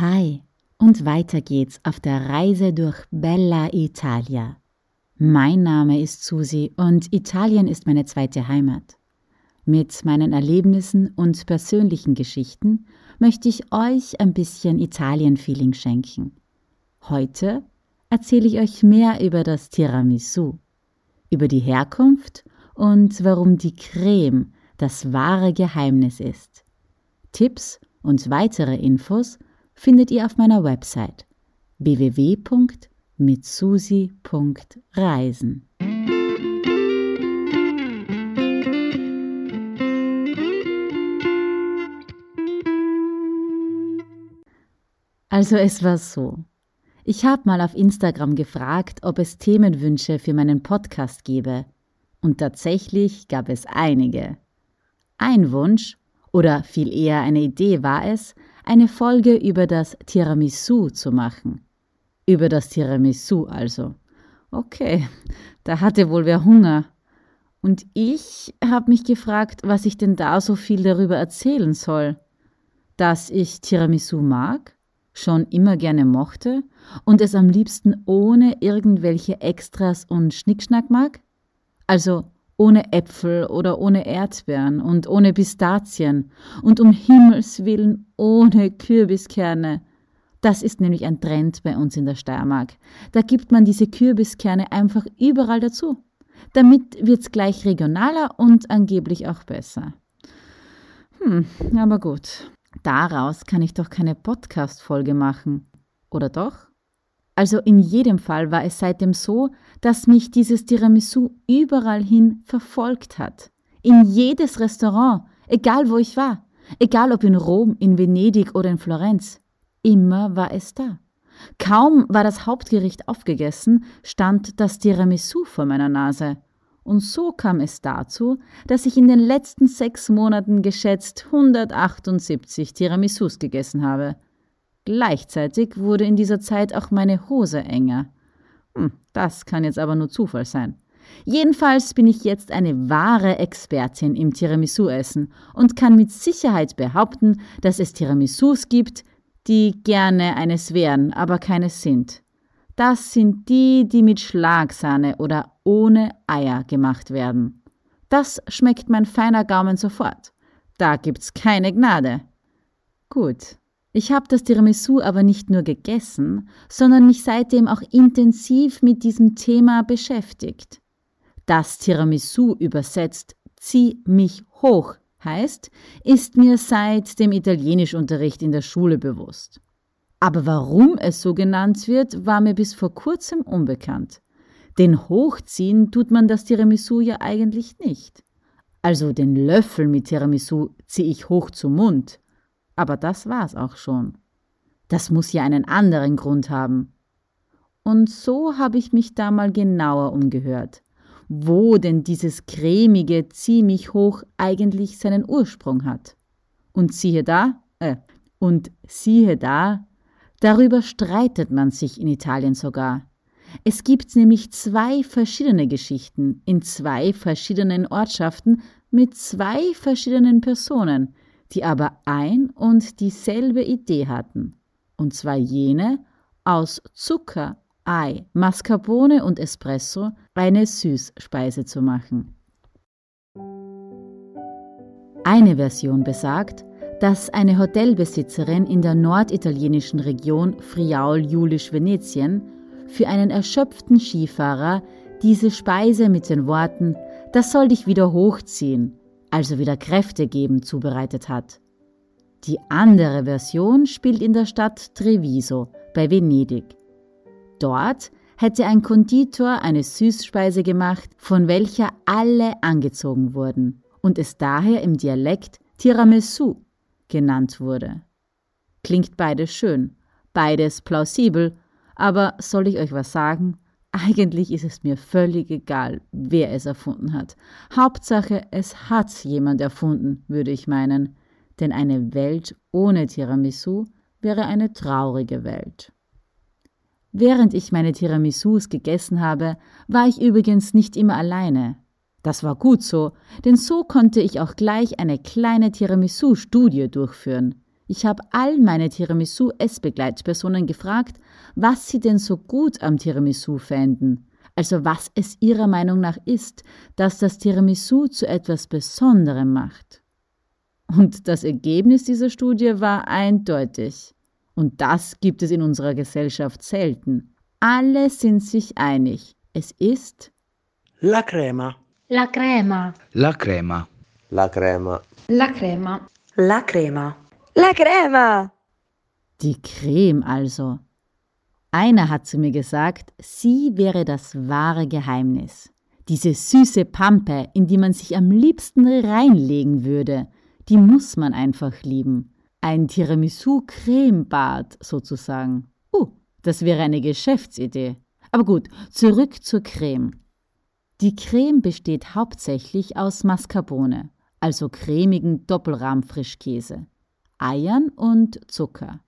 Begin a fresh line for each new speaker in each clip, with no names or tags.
Hi, und weiter geht's auf der Reise durch Bella Italia. Mein Name ist Susi und Italien ist meine zweite Heimat. Mit meinen Erlebnissen und persönlichen Geschichten möchte ich euch ein bisschen Italien-Feeling schenken. Heute erzähle ich euch mehr über das Tiramisu, über die Herkunft und warum die Creme das wahre Geheimnis ist. Tipps und weitere Infos findet ihr auf meiner Website www.mitsusi.reisen. Also es war so. Ich habe mal auf Instagram gefragt, ob es Themenwünsche für meinen Podcast gebe. Und tatsächlich gab es einige. Ein Wunsch, oder viel eher eine Idee war es, eine Folge über das Tiramisu zu machen. Über das Tiramisu also. Okay, da hatte wohl wer Hunger. Und ich habe mich gefragt, was ich denn da so viel darüber erzählen soll. Dass ich Tiramisu mag, schon immer gerne mochte und es am liebsten ohne irgendwelche Extras und Schnickschnack mag? Also ohne Äpfel oder ohne Erdbeeren und ohne Pistazien und um Himmels willen ohne Kürbiskerne. Das ist nämlich ein Trend bei uns in der Steiermark. Da gibt man diese Kürbiskerne einfach überall dazu. Damit wird's gleich regionaler und angeblich auch besser. Hm, aber gut. Daraus kann ich doch keine Podcast-Folge machen. Oder doch? Also in jedem Fall war es seitdem so, dass mich dieses Tiramisu überall hin verfolgt hat. In jedes Restaurant, egal wo ich war, egal ob in Rom, in Venedig oder in Florenz, immer war es da. Kaum war das Hauptgericht aufgegessen, stand das Tiramisu vor meiner Nase. Und so kam es dazu, dass ich in den letzten sechs Monaten geschätzt 178 Tiramisus gegessen habe. Gleichzeitig wurde in dieser Zeit auch meine Hose enger. Hm, das kann jetzt aber nur Zufall sein. Jedenfalls bin ich jetzt eine wahre Expertin im Tiramisu-Essen und kann mit Sicherheit behaupten, dass es Tiramisus gibt, die gerne eines wären, aber keines sind. Das sind die, die mit Schlagsahne oder ohne Eier gemacht werden. Das schmeckt mein feiner Gaumen sofort. Da gibt's keine Gnade. Gut, ich habe das Tiramisu aber nicht nur gegessen, sondern mich seitdem auch intensiv mit diesem Thema beschäftigt. Das Tiramisu übersetzt zieh mich hoch heißt, ist mir seit dem Italienischunterricht in der Schule bewusst. Aber warum es so genannt wird, war mir bis vor kurzem unbekannt. Denn hochziehen tut man das Tiramisu ja eigentlich nicht. Also den Löffel mit Tiramisu ziehe ich hoch zum Mund. Aber das war's auch schon. Das muss ja einen anderen Grund haben. Und so habe ich mich da mal genauer umgehört, wo denn dieses cremige ziemlich hoch eigentlich seinen Ursprung hat. Und siehe da, äh, und siehe da, darüber streitet man sich in Italien sogar. Es gibt nämlich zwei verschiedene Geschichten in zwei verschiedenen Ortschaften mit zwei verschiedenen Personen, die aber ein und dieselbe Idee hatten, und zwar jene, aus Zucker, Ei, Mascarpone und Espresso eine Süßspeise zu machen. Eine Version besagt, dass eine Hotelbesitzerin in der norditalienischen Region Friaul-Julisch-Venetien für einen erschöpften Skifahrer diese Speise mit den Worten Das soll dich wieder hochziehen also wieder Kräfte geben, zubereitet hat. Die andere Version spielt in der Stadt Treviso bei Venedig. Dort hätte ein Konditor eine Süßspeise gemacht, von welcher alle angezogen wurden und es daher im Dialekt Tiramisu genannt wurde. Klingt beides schön, beides plausibel, aber soll ich euch was sagen? Eigentlich ist es mir völlig egal, wer es erfunden hat. Hauptsache, es hat jemand erfunden, würde ich meinen. Denn eine Welt ohne Tiramisu wäre eine traurige Welt. Während ich meine Tiramisus gegessen habe, war ich übrigens nicht immer alleine. Das war gut so, denn so konnte ich auch gleich eine kleine Tiramisu-Studie durchführen. Ich habe all meine Tiramisu-Essbegleitpersonen gefragt, was sie denn so gut am Tiramisu fänden. Also was es ihrer Meinung nach ist, das das Tiramisu zu etwas Besonderem macht. Und das Ergebnis dieser Studie war eindeutig. Und das gibt es in unserer Gesellschaft selten. Alle sind sich einig. Es ist
La crema.
La crema.
La crema.
La crema.
La crema.
La crema. La crema.
Die Creme also. Einer hat zu mir gesagt, sie wäre das wahre Geheimnis. Diese süße Pampe, in die man sich am liebsten reinlegen würde, die muss man einfach lieben. Ein Tiramisu-Cremebad sozusagen. Uh, das wäre eine Geschäftsidee. Aber gut, zurück zur Creme. Die Creme besteht hauptsächlich aus Mascarpone, also cremigen Doppelrahmfrischkäse. Eiern und Zucker.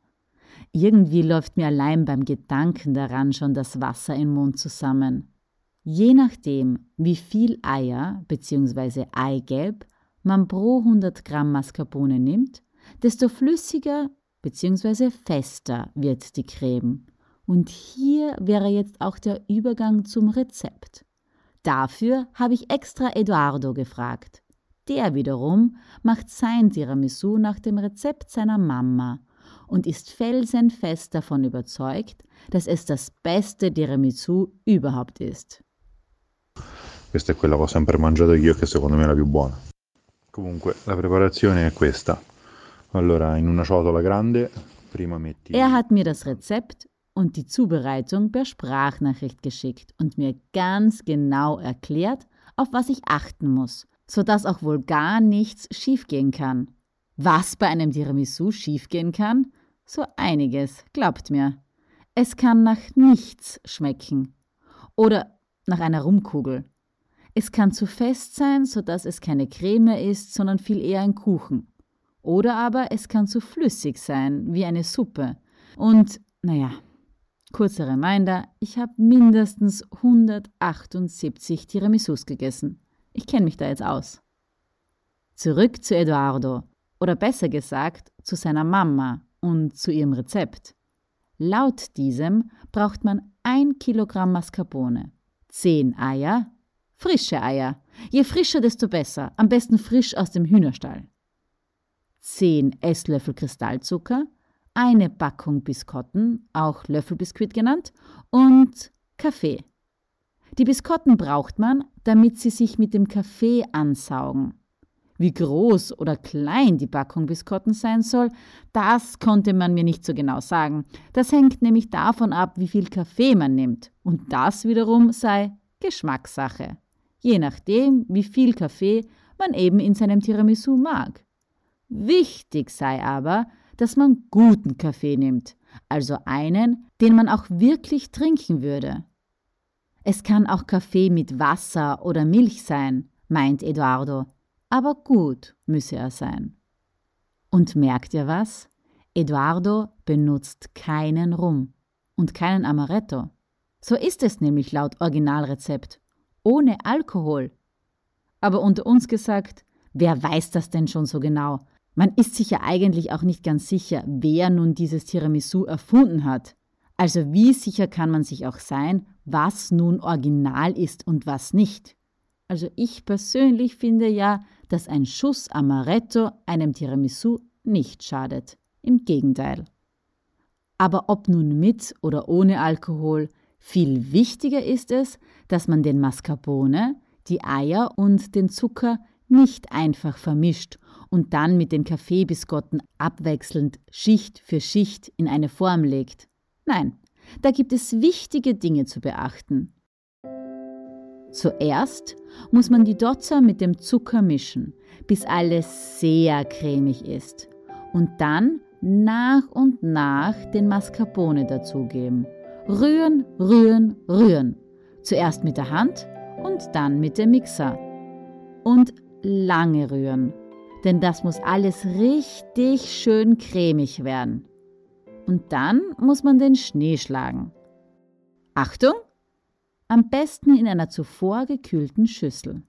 Irgendwie läuft mir allein beim Gedanken daran schon das Wasser im Mund zusammen. Je nachdem, wie viel Eier bzw. Eigelb man pro 100 Gramm Mascarpone nimmt, desto flüssiger bzw. fester wird die Creme. Und hier wäre jetzt auch der Übergang zum Rezept. Dafür habe ich extra Eduardo gefragt. Der wiederum macht sein Tiramisu nach dem Rezept seiner Mama und ist felsenfest davon überzeugt, dass es das beste Tiramisu überhaupt ist.
Questa è quella che ho sempre mangiato io che secondo me è la più buona. Comunque, la preparazione è questa. Allora, in una ciotola grande, prima metti...
Er hat mir das Rezept und die Zubereitung per Sprachnachricht geschickt und mir ganz genau erklärt, auf was ich achten muss, sodass auch wohl gar nichts schiefgehen kann. Was bei einem Tiramisu schiefgehen kann? So einiges, glaubt mir. Es kann nach nichts schmecken. Oder nach einer Rumkugel. Es kann zu fest sein, sodass es keine Creme ist, sondern viel eher ein Kuchen. Oder aber es kann zu flüssig sein, wie eine Suppe. Und, naja, kurzer Reminder, ich habe mindestens 178 Tiramisus gegessen. Ich kenne mich da jetzt aus. Zurück zu Eduardo, oder besser gesagt zu seiner Mama und zu ihrem Rezept. Laut diesem braucht man ein Kilogramm Mascarpone, zehn Eier, frische Eier. Je frischer, desto besser, am besten frisch aus dem Hühnerstall. 10 Esslöffel Kristallzucker, eine Packung Biskotten, auch Löffelbiskuit genannt, und Kaffee. Die Biskotten braucht man, damit sie sich mit dem Kaffee ansaugen. Wie groß oder klein die Packung Biskotten sein soll, das konnte man mir nicht so genau sagen. Das hängt nämlich davon ab, wie viel Kaffee man nimmt. Und das wiederum sei Geschmackssache. Je nachdem, wie viel Kaffee man eben in seinem Tiramisu mag. Wichtig sei aber, dass man guten Kaffee nimmt, also einen, den man auch wirklich trinken würde. Es kann auch Kaffee mit Wasser oder Milch sein, meint Eduardo, aber gut müsse er sein. Und merkt ihr was? Eduardo benutzt keinen Rum und keinen Amaretto. So ist es nämlich laut Originalrezept. Ohne Alkohol. Aber unter uns gesagt, wer weiß das denn schon so genau? Man ist sich ja eigentlich auch nicht ganz sicher, wer nun dieses Tiramisu erfunden hat. Also wie sicher kann man sich auch sein, was nun original ist und was nicht? Also ich persönlich finde ja, dass ein Schuss Amaretto einem Tiramisu nicht schadet. Im Gegenteil. Aber ob nun mit oder ohne Alkohol, viel wichtiger ist es, dass man den Mascarpone, die Eier und den Zucker nicht einfach vermischt und dann mit den Kaffeebiskotten abwechselnd Schicht für Schicht in eine Form legt. Nein, da gibt es wichtige Dinge zu beachten. Zuerst muss man die Dotzer mit dem Zucker mischen, bis alles sehr cremig ist. Und dann nach und nach den Mascarpone dazugeben. Rühren, rühren, rühren. Zuerst mit der Hand und dann mit dem Mixer. Und lange rühren, denn das muss alles richtig schön cremig werden. Und dann muss man den Schnee schlagen. Achtung! Am besten in einer zuvor gekühlten Schüssel.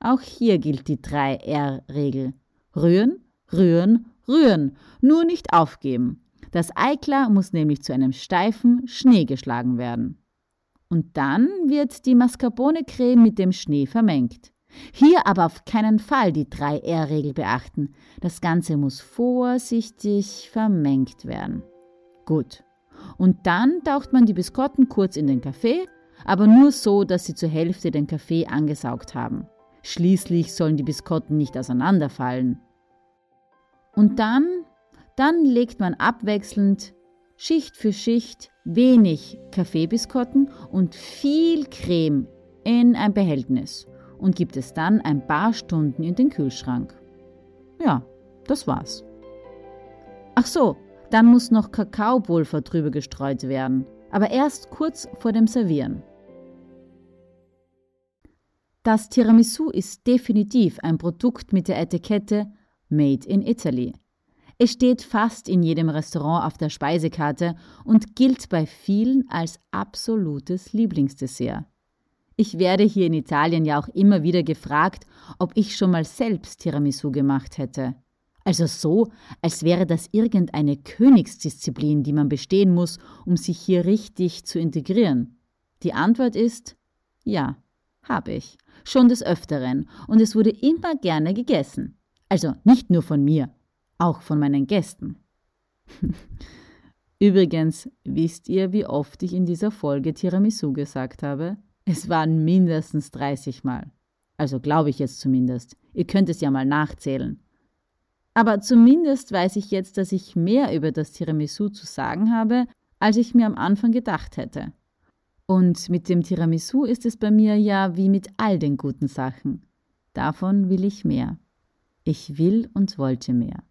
Auch hier gilt die 3R-Regel. Rühren, rühren, Rühren, nur nicht aufgeben. Das Eiklar muss nämlich zu einem steifen Schnee geschlagen werden. Und dann wird die Mascarpone-Creme mit dem Schnee vermengt. Hier aber auf keinen Fall die 3R-Regel beachten. Das Ganze muss vorsichtig vermengt werden. Gut. Und dann taucht man die Biskotten kurz in den Kaffee, aber nur so, dass sie zur Hälfte den Kaffee angesaugt haben. Schließlich sollen die Biskotten nicht auseinanderfallen. Und dann, dann legt man abwechselnd Schicht für Schicht wenig Kaffeebiskotten und viel Creme in ein Behältnis und gibt es dann ein paar Stunden in den Kühlschrank. Ja, das war's. Ach so, dann muss noch Kakaopulver drüber gestreut werden, aber erst kurz vor dem Servieren. Das Tiramisu ist definitiv ein Produkt mit der Etikette Made in Italy. Es steht fast in jedem Restaurant auf der Speisekarte und gilt bei vielen als absolutes Lieblingsdessert. Ich werde hier in Italien ja auch immer wieder gefragt, ob ich schon mal selbst Tiramisu gemacht hätte. Also so, als wäre das irgendeine Königsdisziplin, die man bestehen muss, um sich hier richtig zu integrieren. Die Antwort ist ja. Habe ich. Schon des Öfteren. Und es wurde immer gerne gegessen. Also nicht nur von mir, auch von meinen Gästen. Übrigens, wisst ihr, wie oft ich in dieser Folge Tiramisu gesagt habe? Es waren mindestens 30 Mal. Also glaube ich jetzt zumindest. Ihr könnt es ja mal nachzählen. Aber zumindest weiß ich jetzt, dass ich mehr über das Tiramisu zu sagen habe, als ich mir am Anfang gedacht hätte. Und mit dem Tiramisu ist es bei mir ja wie mit all den guten Sachen. Davon will ich mehr. Ich will und wollte mehr.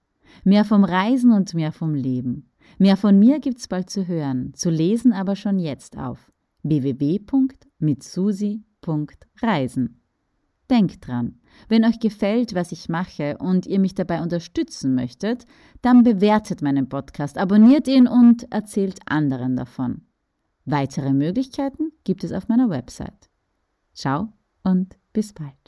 Mehr vom Reisen und mehr vom Leben. Mehr von mir gibt's bald zu hören, zu lesen aber schon jetzt auf www.mitsusi.reisen. Denkt dran, wenn euch gefällt, was ich mache und ihr mich dabei unterstützen möchtet, dann bewertet meinen Podcast, abonniert ihn und erzählt anderen davon. Weitere Möglichkeiten gibt es auf meiner Website. Ciao und bis bald.